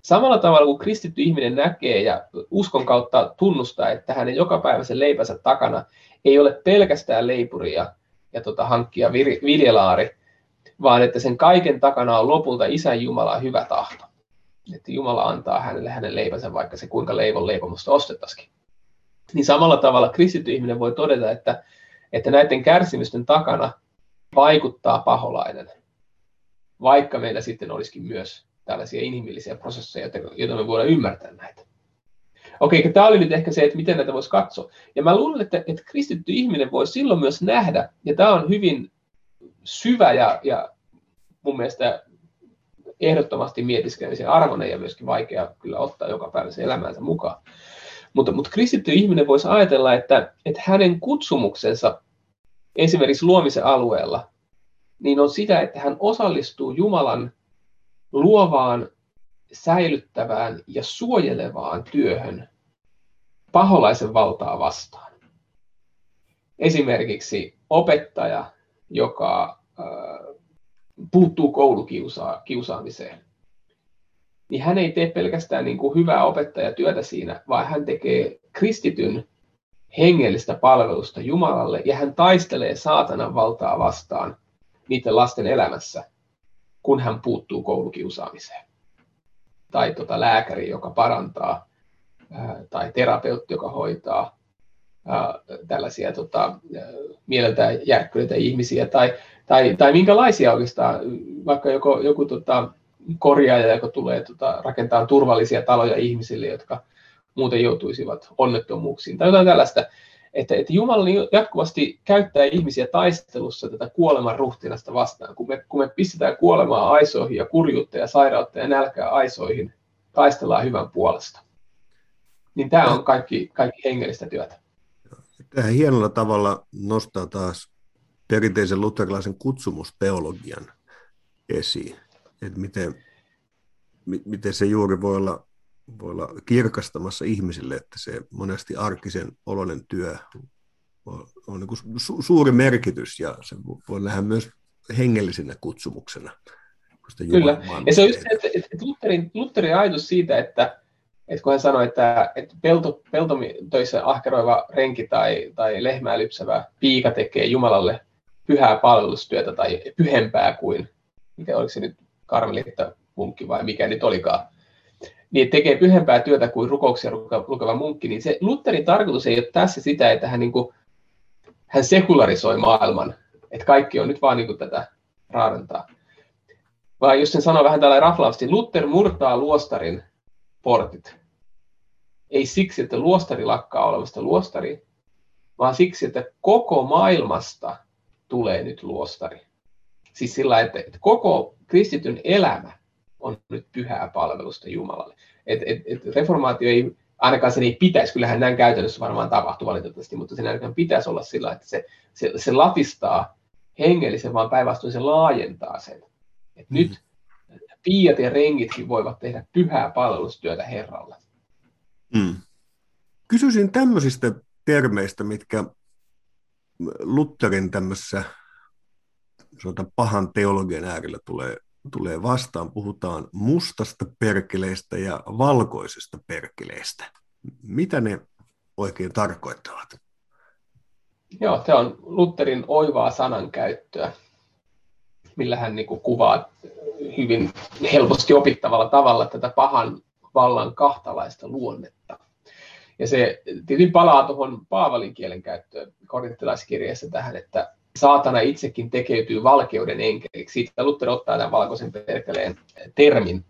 samalla tavalla kuin kristitty ihminen näkee ja uskon kautta tunnustaa, että hänen jokapäiväisen leipänsä takana ei ole pelkästään leipuri ja, tota, hankkia vir, viljelaari, vaan että sen kaiken takana on lopulta Isän Jumala hyvä tahto. Että Jumala antaa hänelle hänen leipänsä, vaikka se kuinka leivon leipomusta ostettaisikin niin samalla tavalla kristitty ihminen voi todeta, että, että näiden kärsimysten takana vaikuttaa paholainen, vaikka meillä sitten olisikin myös tällaisia inhimillisiä prosesseja, joita me voidaan ymmärtää näitä. Okei, tämä oli nyt ehkä se, että miten näitä voisi katsoa. Ja mä luulen, että, että kristitty ihminen voi silloin myös nähdä, ja tämä on hyvin syvä ja, ja mun mielestä ehdottomasti mietiskelemisen arvoinen ja myöskin vaikea kyllä ottaa joka päivä elämäänsä mukaan. Mutta, mutta kristitty ihminen voisi ajatella, että, että hänen kutsumuksensa esimerkiksi luomisen alueella, niin on sitä, että hän osallistuu Jumalan luovaan, säilyttävään ja suojelevaan työhön paholaisen valtaa vastaan. Esimerkiksi opettaja, joka äh, puuttuu koulukiusaamiseen niin hän ei tee pelkästään niin kuin hyvää opettajatyötä siinä, vaan hän tekee kristityn hengellistä palvelusta Jumalalle ja hän taistelee saatanan valtaa vastaan niiden lasten elämässä, kun hän puuttuu koulukiusaamiseen. Tai tota lääkäri, joka parantaa, tai terapeutti, joka hoitaa tällaisia tota, mieleltään järkkyneitä ihmisiä, tai, tai, tai minkälaisia oikeastaan, vaikka joku, joku tota, korjaaja, joka tulee tota, rakentaa turvallisia taloja ihmisille, jotka muuten joutuisivat onnettomuuksiin tai jotain tällaista. Että, että Jumala jatkuvasti käyttää ihmisiä taistelussa tätä kuoleman ruhtinasta vastaan. Kun me, kun me pistetään kuolemaa aisoihin ja kurjuutta ja sairautta ja nälkää aisoihin, taistellaan hyvän puolesta. Niin tämä on kaikki, kaikki hengellistä työtä. Tähän hienolla tavalla nostaa taas perinteisen luterilaisen kutsumusteologian esiin että miten, miten se juuri voi olla, voi olla kirkastamassa ihmisille, että se monesti arkisen oloinen työ on, on niin su, suuri merkitys ja se voi nähdä myös hengellisenä kutsumuksena. Kyllä, ja se on just että, että Lutherin, Lutherin ajatus siitä, että, että kun hän sanoi, että, että pelto, peltotöissä ahkeroiva renki tai, tai lehmää lypsävä piika tekee Jumalalle pyhää palvelustyötä tai pyhempää kuin, mikä oliko se nyt karmelitta munkki vai mikä nyt olikaan, niin tekee pyhempää työtä kuin rukouksia lukeva munkki, niin se Lutherin tarkoitus ei ole tässä sitä, että hän, niin kuin, hän sekularisoi maailman, että kaikki on nyt vaan niin kuin tätä raadantaa. Vaan jos sen sanoo vähän tällä raflaavasti, Luther murtaa luostarin portit ei siksi, että luostari lakkaa olemasta luostari, vaan siksi, että koko maailmasta tulee nyt luostari. Siis sillä, että, että koko kristityn elämä on nyt pyhää palvelusta Jumalalle. Et, et, et reformaatio ei, ainakaan sen ei pitäisi, kyllähän näin käytännössä varmaan tapahtuu valitettavasti, mutta sen ainakaan pitäisi olla sillä, että se, se, se latistaa hengellisen, vaan päinvastoin se laajentaa sen. Et mm. Nyt piiat ja rengitkin voivat tehdä pyhää palvelustyötä Herralle. Mm. Kysyisin tämmöisistä termeistä, mitkä Lutherin tämmöisessä pahan teologian äärellä tulee, tulee vastaan. Puhutaan mustasta perkeleestä ja valkoisesta perkeleestä. Mitä ne oikein tarkoittavat? Joo, se on Lutherin oivaa sanankäyttöä, millä hän niin kuvaa hyvin helposti opittavalla tavalla tätä pahan vallan kahtalaista luonnetta. Ja se tietysti palaa tuohon Paavalin kielen käyttöön korinttilaiskirjeessä tähän, että saatana itsekin tekeytyy valkeuden enkeliksi. Siitä Luther ottaa tämän valkoisen perkeleen termin.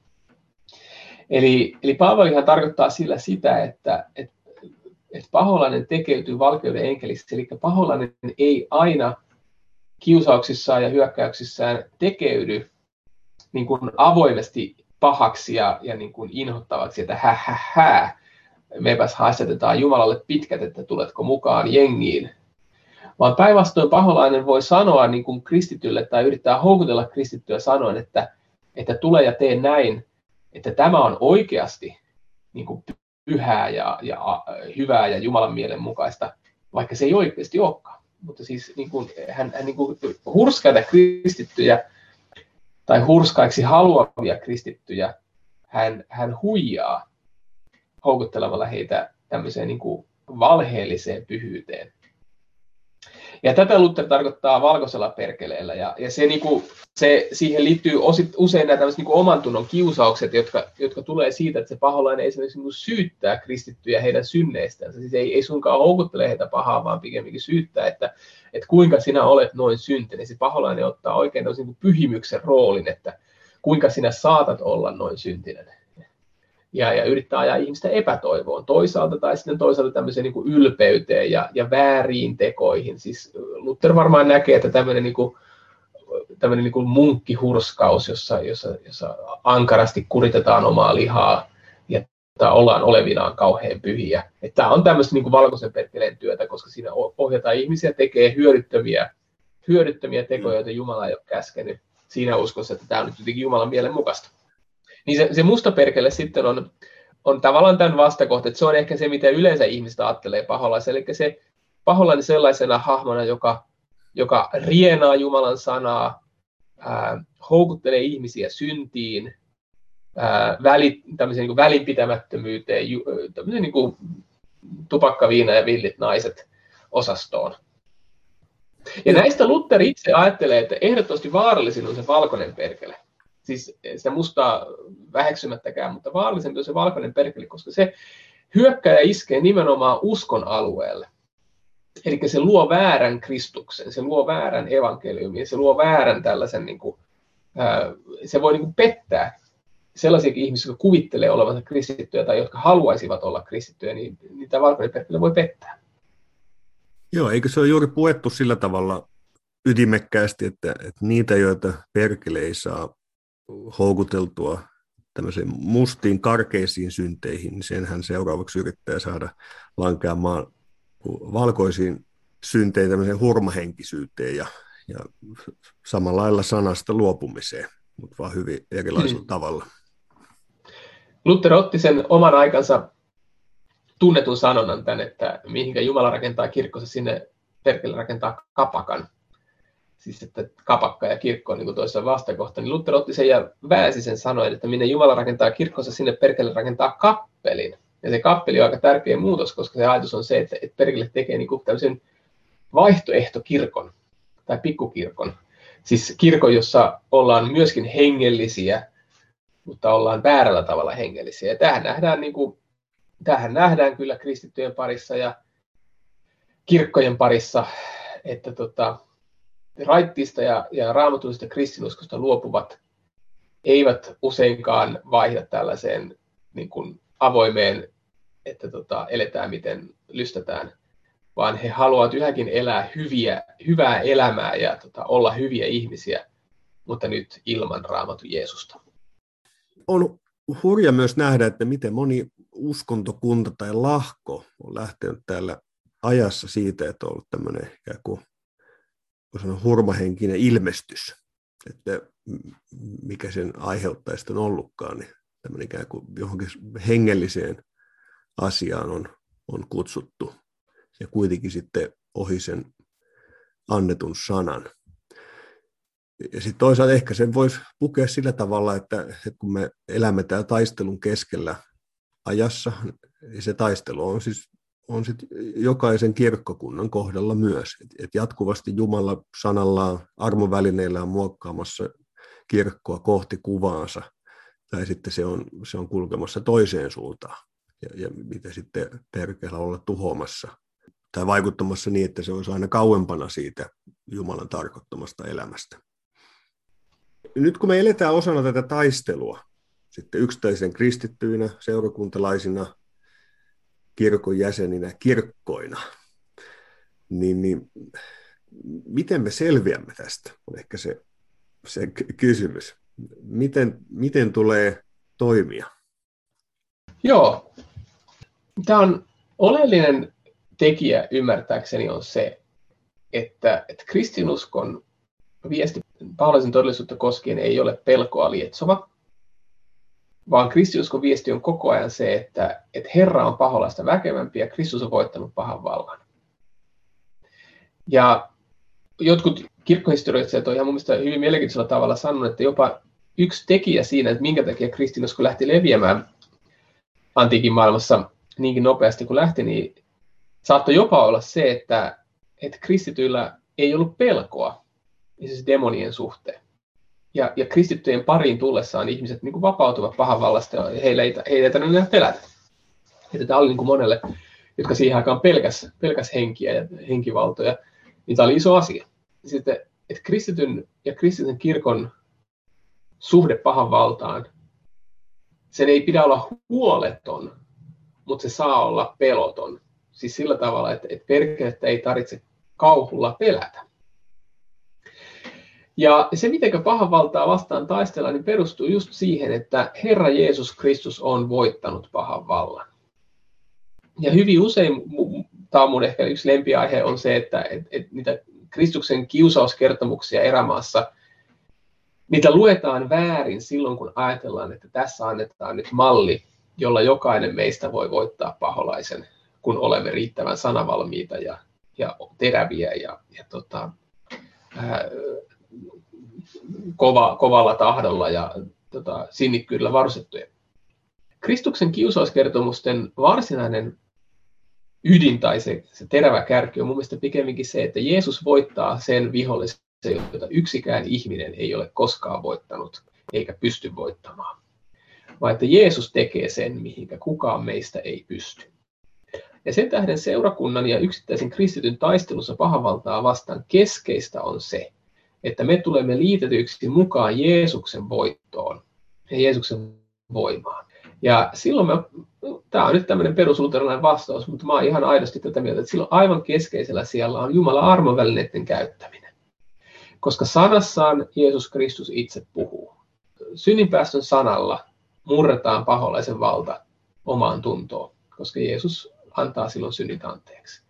Eli, eli Paavalihan tarkoittaa sillä sitä, että, että, että paholainen tekeytyy valkeuden enkeliksi, eli paholainen ei aina kiusauksissaan ja hyökkäyksissään tekeydy niin kuin avoimesti pahaksi ja, ja niin kuin inhottavaksi, että hä, hä, hä, mepäs haistetetaan Jumalalle pitkät, että tuletko mukaan jengiin. Vaan päinvastoin paholainen voi sanoa niin kuin kristitylle tai yrittää houkutella kristittyä sanoen, että, että tule ja tee näin, että tämä on oikeasti niin kuin pyhää ja, ja hyvää ja Jumalan mielen mukaista, vaikka se ei oikeasti olekaan. Mutta siis niin kuin, hän, hän niin kuin hurskaita kristittyjä tai hurskaiksi haluavia kristittyjä hän, hän huijaa houkuttelemalla heitä tämmöiseen niin kuin valheelliseen pyhyyteen. Ja tätä Luther tarkoittaa valkoisella perkeleellä, ja, ja se, niin kuin, se, siihen liittyy osit, usein nämä niin kuin oman tunnon kiusaukset, jotka, jotka tulee siitä, että se paholainen esimerkiksi niin syyttää kristittyjä heidän synneistään. Siis ei, ei suinkaan houkuttele heitä pahaa, vaan pikemminkin syyttää, että, että kuinka sinä olet noin syntinen. Se paholainen ottaa oikein niin pyhimyksen roolin, että kuinka sinä saatat olla noin syntinen ja, ja yrittää ajaa ihmistä epätoivoon toisaalta tai sitten toisaalta tämmöiseen niin kuin ylpeyteen ja, ja vääriin tekoihin. Siis Luther varmaan näkee, että tämmöinen, niin kuin, tämmöinen niin kuin munkkihurskaus, jossa, jossa, jossa ankarasti kuritetaan omaa lihaa ja ollaan olevinaan kauhean pyhiä. Että tämä on tämmöistä niin kuin valkoisen perkeleen työtä, koska siinä ohjataan ihmisiä tekee hyödyttömiä, hyödyttömiä tekoja, joita Jumala ei ole käskenyt siinä uskossa, että tämä on nyt jotenkin Jumalan mielen mukaista. Niin se, se musta perkele sitten on, on tavallaan tämän vastakohta, että se on ehkä se, mitä yleensä ihmistä ajattelee paholaisen. Eli se paholainen sellaisena hahmona, joka, joka rienaa Jumalan sanaa, ää, houkuttelee ihmisiä syntiin, ää, väli, tämmöiseen niin välinpitämättömyyteen, ju, tämmöiseen niin kuin tupakka, viina ja villit naiset osastoon. Ja näistä Luther itse ajattelee, että ehdottomasti vaarallisin on se valkoinen perkele siis sitä mustaa väheksymättäkään, mutta vaarallisempi on se valkoinen perkeli, koska se hyökkää ja iskee nimenomaan uskon alueelle. Eli se luo väärän Kristuksen, se luo väärän evankeliumin, se luo väärän tällaisen, niin kuin, se voi niin kuin pettää sellaisia ihmisiä, jotka kuvittelee olevansa kristittyjä tai jotka haluaisivat olla kristittyjä, niin niitä valkoinen perkele voi pettää. Joo, eikö se ole juuri puettu sillä tavalla ytimekkäästi, että, että niitä, joita perkele ei saa houkuteltua tämmöisiin mustiin karkeisiin synteihin, niin senhän seuraavaksi yrittää saada lankeamaan valkoisiin synteihin tämmöiseen hurmahenkisyyteen ja, ja samalla lailla sanasta luopumiseen, mutta vaan hyvin erilaisella mm. tavalla. Luther otti sen oman aikansa tunnetun sanonnan tämän, että mihinkä Jumala rakentaa kirkkossa, sinne perkele rakentaa kapakan siis että kapakka ja kirkko on niin toisessa vastakohta, niin Luther otti sen ja väänsi sen sanoen, että minne Jumala rakentaa kirkkonsa, sinne perkele rakentaa kappelin. Ja se kappeli on aika tärkeä muutos, koska se ajatus on se, että, että perkele tekee niin kuin tämmöisen vaihtoehtokirkon tai pikkukirkon. Siis kirkon, jossa ollaan myöskin hengellisiä, mutta ollaan väärällä tavalla hengellisiä. Ja tähän nähdään, niin kuin, tähän nähdään kyllä kristittyjen parissa ja kirkkojen parissa, että tota, raittista ja, ja raamatullisesta kristinuskosta luopuvat eivät useinkaan vaihda tällaiseen niin kuin avoimeen että tota, eletään miten lystätään, vaan he haluavat yhäkin elää hyviä, hyvää elämää ja tota, olla hyviä ihmisiä, mutta nyt ilman raamattu Jeesusta. On hurja myös nähdä, että miten moni uskontokunta tai lahko on lähtenyt täällä ajassa siitä, että on ollut tämmöinen sanoa, hurmahenkinen ilmestys, että mikä sen aiheuttaisi on ollutkaan, niin tämmöinen ikään kuin johonkin hengelliseen asiaan on, on kutsuttu ja kuitenkin sitten ohi sen annetun sanan. Ja sitten toisaalta ehkä sen voisi pukea sillä tavalla, että, että kun me elämme täällä taistelun keskellä ajassa, niin se taistelu on siis on sit jokaisen kirkkokunnan kohdalla myös. Et, et jatkuvasti Jumala sanallaan, armovälineillään muokkaamassa kirkkoa kohti kuvaansa, tai sitten se on, se on kulkemassa toiseen suuntaan, ja, ja mitä sitten perkeellä olla tuhoamassa, tai vaikuttamassa niin, että se olisi aina kauempana siitä Jumalan tarkoittamasta elämästä. Nyt kun me eletään osana tätä taistelua, sitten yksittäisen kristittyinä, seurakuntalaisina, kirkon jäseninä, kirkkoina, niin, niin miten me selviämme tästä, on ehkä se, se kysymys. Miten, miten tulee toimia? Joo. Tämä on oleellinen tekijä ymmärtääkseni on se, että, että kristinuskon viesti Paulaisen todellisuutta koskien ei ole pelkoa lietsova, vaan kristinuskon viesti on koko ajan se, että, että Herra on paholaista väkevämpi ja Kristus on voittanut pahan vallan. Ja jotkut kirkkohistorioitsijat on ihan mun mielestä hyvin mielenkiintoisella tavalla sanonut, että jopa yksi tekijä siinä, että minkä takia kristinusko lähti leviämään antiikin maailmassa niinkin nopeasti kuin lähti, niin saattoi jopa olla se, että, että kristityillä ei ollut pelkoa siis demonien suhteen ja, ja kristittyjen pariin tullessaan ihmiset niin kuin vapautuvat pahan vallasta ja heille ei, heille ei tarvitse enää pelätä. Että tämä oli niin kuin monelle, jotka siihen aikaan pelkäs, pelkäs henkiä ja henkivaltoja, niin tämä oli iso asia. Sitten, että kristityn ja kristityn kirkon suhde pahan valtaan, sen ei pidä olla huoleton, mutta se saa olla peloton. Siis sillä tavalla, että, että perkelettä ei tarvitse kauhulla pelätä. Ja se, miten pahan valtaa vastaan taistellaan, niin perustuu just siihen, että Herra Jeesus Kristus on voittanut pahan vallan. Ja hyvin usein, tämä on mun ehkä yksi lempiaihe, on se, että et, et niitä Kristuksen kiusauskertomuksia erämaassa, niitä luetaan väärin silloin, kun ajatellaan, että tässä annetaan nyt malli, jolla jokainen meistä voi voittaa paholaisen, kun olemme riittävän sanavalmiita ja, ja teräviä ja, ja tota, ää, kova, kovalla tahdolla ja tota, sinnikkyydellä varustettuja. Kristuksen kiusauskertomusten varsinainen ydin tai se, se terävä kärki on mun mielestä pikemminkin se, että Jeesus voittaa sen vihollisen, jota yksikään ihminen ei ole koskaan voittanut eikä pysty voittamaan. Vaan että Jeesus tekee sen, mihinkä kukaan meistä ei pysty. Ja sen tähden seurakunnan ja yksittäisen kristityn taistelussa pahavaltaa vastaan keskeistä on se, että me tulemme liitetyiksi mukaan Jeesuksen voittoon ja Jeesuksen voimaan. Ja silloin me, tämä on nyt tämmöinen perusluterilainen vastaus, mutta mä oon ihan aidosti tätä mieltä, että silloin aivan keskeisellä siellä on Jumalan armovälineiden käyttäminen. Koska sanassaan Jeesus Kristus itse puhuu. Synninpäästön sanalla murretaan paholaisen valta omaan tuntoon, koska Jeesus antaa silloin synnit anteeksi.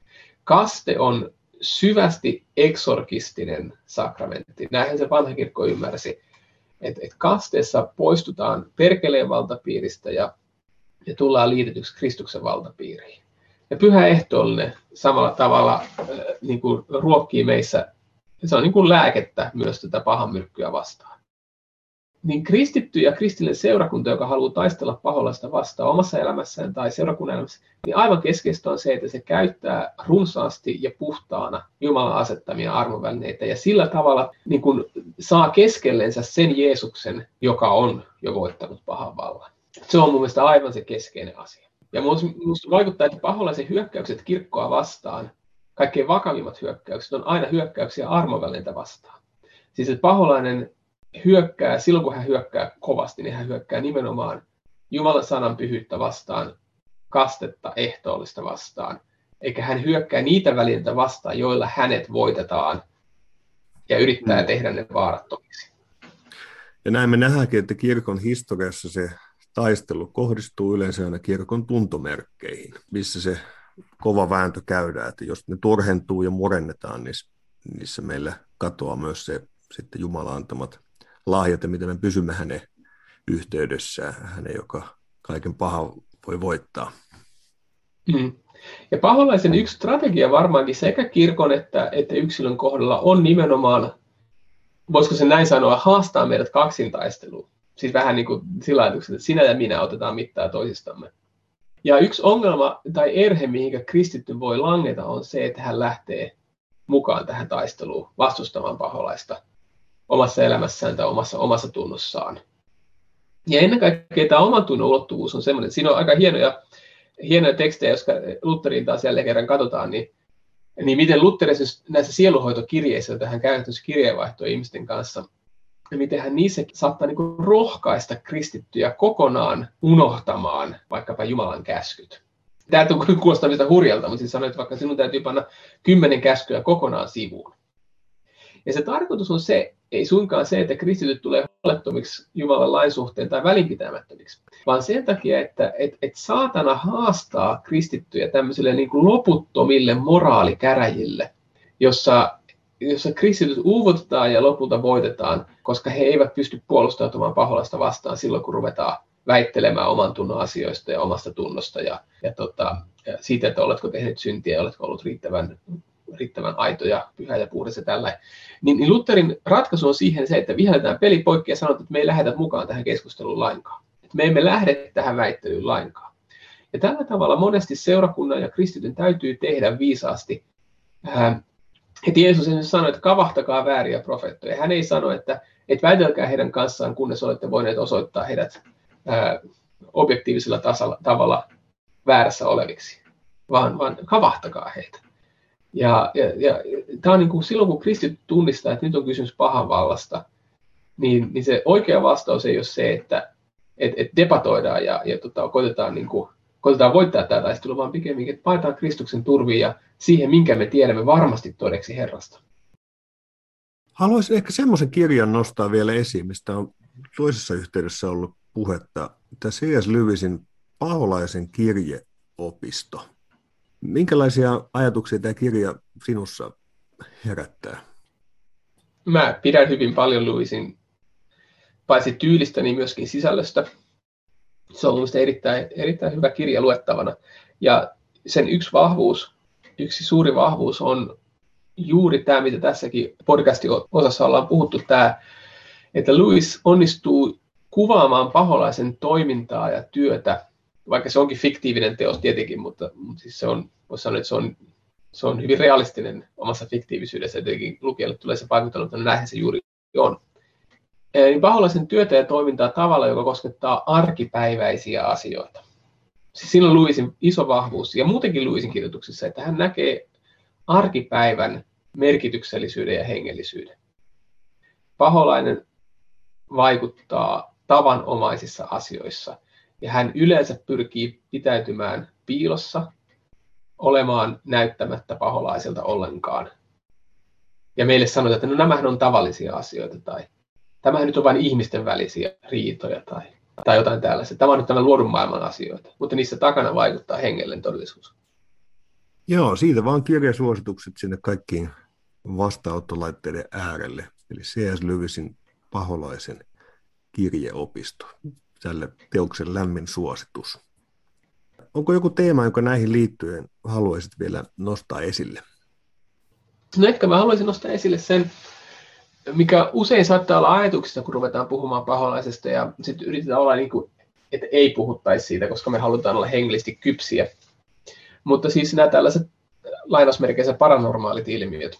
Kaste on syvästi eksorkistinen sakramentti. Näinhän se vanha kirkko ymmärsi, että, että kasteessa poistutaan perkeleen valtapiiristä ja, ja tullaan liitetyksi Kristuksen valtapiiriin. Ja pyhä ehtoollinen samalla tavalla äh, niin kuin ruokkii meissä, se on niin kuin lääkettä myös tätä pahan myrkkyä vastaan niin kristitty ja kristillinen seurakunta, joka haluaa taistella paholaista vastaan omassa elämässään tai seurakunnan elämässä, niin aivan keskeistä on se, että se käyttää runsaasti ja puhtaana Jumalan asettamia armovälineitä ja sillä tavalla niin kuin saa keskellensä sen Jeesuksen, joka on jo voittanut pahan vallan. Se on mun mielestä aivan se keskeinen asia. Ja minusta vaikuttaa, että paholaisen hyökkäykset kirkkoa vastaan, kaikkein vakavimmat hyökkäykset, on aina hyökkäyksiä armovälineitä vastaan. Siis että paholainen hyökkää, silloin kun hän hyökkää kovasti, niin hän hyökkää nimenomaan Jumalan sanan pyhyyttä vastaan kastetta ehtoollista vastaan, eikä hän hyökkää niitä välineitä vastaan, joilla hänet voitetaan ja yrittää mm. tehdä ne vaarattomiksi. Ja näin me nähdäänkin, että kirkon historiassa se taistelu kohdistuu yleensä aina kirkon tuntomerkkeihin, missä se kova vääntö käydään, että jos ne turhentuu ja murennetaan, niin niissä meillä katoaa myös se sitten Jumalan antamat lahjat ja miten me pysymme hänen yhteydessään, hänen, joka kaiken pahan voi voittaa. Mm. Ja paholaisen yksi strategia varmaankin sekä kirkon että, että yksilön kohdalla on nimenomaan, voisiko se näin sanoa, haastaa meidät kaksintaisteluun. Siis vähän niin kuin sillä ajatuksella, että sinä ja minä otetaan mittaa toisistamme. Ja yksi ongelma tai erhe, mihinkä kristitty voi langeta, on se, että hän lähtee mukaan tähän taisteluun vastustamaan paholaista omassa elämässään tai omassa, omassa tunnossaan. Ja ennen kaikkea tämä oman tunnon ulottuvuus on sellainen, että siinä on aika hienoja, hienoja tekstejä, jos Lutherin taas jälleen kerran katsotaan, niin, niin miten Luther näissä sieluhoitokirjeissä, joita hän käytännössä kirjeenvaihtoa ihmisten kanssa, ja miten hän niissä saattaa niin kuin rohkaista kristittyjä kokonaan unohtamaan vaikkapa Jumalan käskyt. Tämä kuulostaa mitä hurjalta, mutta siis sanoit, että vaikka sinun täytyy panna kymmenen käskyä kokonaan sivuun. Ja se tarkoitus on se, ei suinkaan se, että kristityt tulee huolettomiksi Jumalan lain suhteen tai välinpitämättömiksi, vaan sen takia, että et, et saatana haastaa kristittyjä tämmöisille niin kuin loputtomille moraalikäräjille, jossa, jossa kristityt uuvutetaan ja lopulta voitetaan, koska he eivät pysty puolustautumaan paholaista vastaan silloin, kun ruvetaan väittelemään oman tunnon asioista ja omasta tunnosta ja, ja, tota, ja siitä, että oletko tehnyt syntiä ja oletko ollut riittävän riittävän aito ja pyhä ja puhdas ja tällä. Niin, niin Lutherin ratkaisu on siihen se, että vihelletään peli poikki ja sanotaan, että me ei lähdetä mukaan tähän keskusteluun lainkaan. Että me emme lähde tähän väittelyyn lainkaan. Ja tällä tavalla monesti seurakunnan ja kristityn täytyy tehdä viisaasti. Että Jeesus sanoi, että kavahtakaa vääriä profeettoja. Hän ei sano, että, että väitelkää heidän kanssaan, kunnes olette voineet osoittaa heidät ää, objektiivisella tasalla, tavalla väärässä oleviksi, vaan, vaan kavahtakaa heitä. Ja, ja, ja tämä on niin kuin silloin, kun kristit tunnistaa, että nyt on kysymys pahan vallasta, niin, niin se oikea vastaus ei ole se, että et, et debatoidaan ja, ja tota, koitetaan, niin kuin, koitetaan voittaa tämä taistelu, vaan pikemminkin, että painetaan Kristuksen turviin ja siihen, minkä me tiedämme varmasti todeksi Herrasta. Haluaisin ehkä semmoisen kirjan nostaa vielä esiin, mistä on toisessa yhteydessä ollut puhetta, tämä C.S. Lewisin paholaisen kirjeopisto. Minkälaisia ajatuksia tämä kirja sinussa herättää? Mä pidän hyvin paljon Luisin paitsi tyylistä, niin myöskin sisällöstä. Se on mielestäni erittäin, erittäin hyvä kirja luettavana. Ja sen yksi vahvuus, yksi suuri vahvuus on juuri tämä, mitä tässäkin podcastin osassa ollaan puhuttu, tämä, että Louis onnistuu kuvaamaan paholaisen toimintaa ja työtä vaikka se onkin fiktiivinen teos tietenkin, mutta, mutta siis se on, voisi sanoa, että se on, se on hyvin realistinen omassa fiktiivisyydessä, ja tietenkin lukijalle tulee se vaikutelma, että näinhän se juuri on. Niin paholaisen työtä ja toimintaa tavalla, joka koskettaa arkipäiväisiä asioita. Siis siinä on Luisin iso vahvuus, ja muutenkin Luisin kirjoituksissa, että hän näkee arkipäivän merkityksellisyyden ja hengellisyyden. Paholainen vaikuttaa tavanomaisissa asioissa – ja hän yleensä pyrkii pitäytymään piilossa, olemaan näyttämättä paholaiselta ollenkaan. Ja meille sanotaan, että no nämähän on tavallisia asioita tai tämähän nyt on vain ihmisten välisiä riitoja tai, tai jotain tällaista. Tämä on nyt tämän luodun maailman asioita, mutta niissä takana vaikuttaa hengellinen todellisuus. Joo, siitä vaan kirjasuositukset sinne kaikkiin vastaanottolaitteiden äärelle. Eli C.S. Lewisin paholaisen kirjeopisto tälle teoksen lämmin suositus. Onko joku teema, joka näihin liittyen haluaisit vielä nostaa esille? No ehkä mä haluaisin nostaa esille sen, mikä usein saattaa olla ajatuksista, kun ruvetaan puhumaan paholaisesta ja sitten yritetään olla niin kuin, että ei puhuttaisi siitä, koska me halutaan olla hengellisesti kypsiä. Mutta siis nämä tällaiset lainausmerkeissä paranormaalit ilmiöt,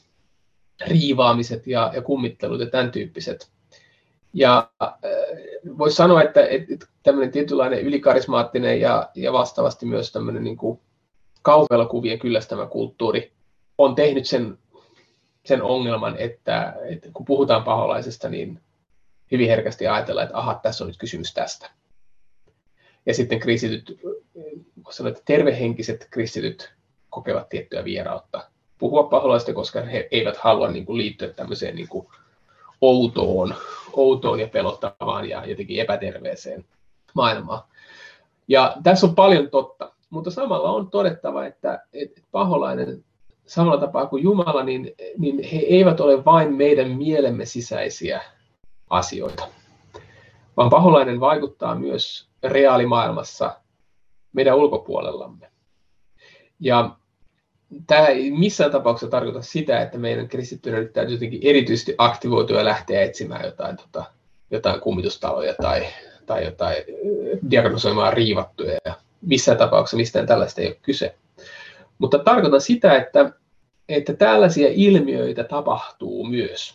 riivaamiset ja, ja kummittelut ja tämän tyyppiset, ja äh, voisi sanoa, että, että tämmöinen tietynlainen ylikarismaattinen ja, ja vastaavasti myös tämmöinen niin kuin kauhuelokuvien kyllästämä kulttuuri on tehnyt sen, sen ongelman, että, että kun puhutaan paholaisesta, niin hyvin herkästi ajatellaan, että aha, tässä on nyt kysymys tästä. Ja sitten kristityt, sanoa, että tervehenkiset kristityt kokevat tiettyä vierautta puhua paholaista, koska he eivät halua niin kuin, liittyä tämmöiseen niin kuin, outoon, outoon ja pelottavaan ja jotenkin epäterveeseen maailmaan. Ja tässä on paljon totta, mutta samalla on todettava, että, että paholainen samalla tapaa kuin Jumala, niin, niin he eivät ole vain meidän mielemme sisäisiä asioita, vaan paholainen vaikuttaa myös reaalimaailmassa meidän ulkopuolellamme. Ja tämä ei missään tapauksessa tarkoita sitä, että meidän kristittynä nyt täytyy jotenkin erityisesti aktivoitua ja lähteä etsimään jotain, tota, jotain kummitustaloja tai, tai jotain diagnosoimaan riivattuja. Ja missään tapauksessa mistään tällaista ei ole kyse. Mutta tarkoitan sitä, että, että tällaisia ilmiöitä tapahtuu myös.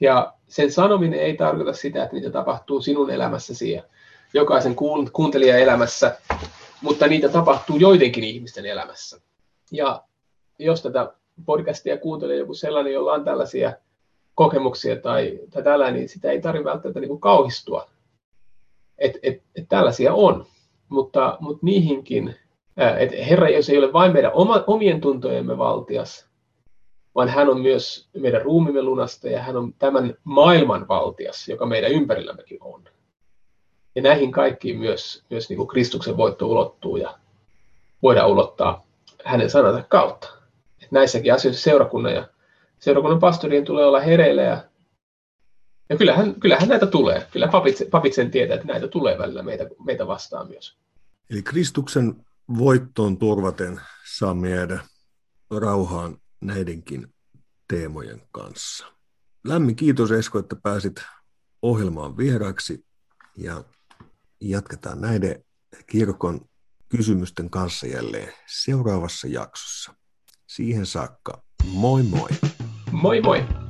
Ja sen sanominen ei tarkoita sitä, että niitä tapahtuu sinun elämässäsi ja jokaisen kuuntelijan elämässä, mutta niitä tapahtuu joidenkin ihmisten elämässä. Ja jos tätä podcastia kuuntelee joku sellainen, jolla on tällaisia kokemuksia tai, tai tällainen, niin sitä ei tarvitse välttämättä niin kuin kauhistua. Et, et, et tällaisia on, mutta, mutta niihinkin, että Herra jos ei ole vain meidän oma, omien tuntojemme valtias, vaan hän on myös meidän ruumimme lunasta ja hän on tämän maailman valtias, joka meidän ympärillämmekin on. Ja näihin kaikkiin myös, myös niin kuin Kristuksen voitto ulottuu ja voidaan ulottaa hänen sanansa kautta. Näissäkin asioissa seurakunnan ja seurakunnan pastorien tulee olla hereillä ja, ja kyllähän, kyllähän näitä tulee. Kyllä papit, papit sen tietää, että näitä tulee välillä meitä, meitä vastaan myös. Eli Kristuksen voittoon turvaten saa jäädä rauhaan näidenkin teemojen kanssa. Lämmin kiitos Esko, että pääsit ohjelmaan vieraksi ja jatketaan näiden kirkon kysymysten kanssa jälleen seuraavassa jaksossa. Siihen saakka, moi moi! Moi moi!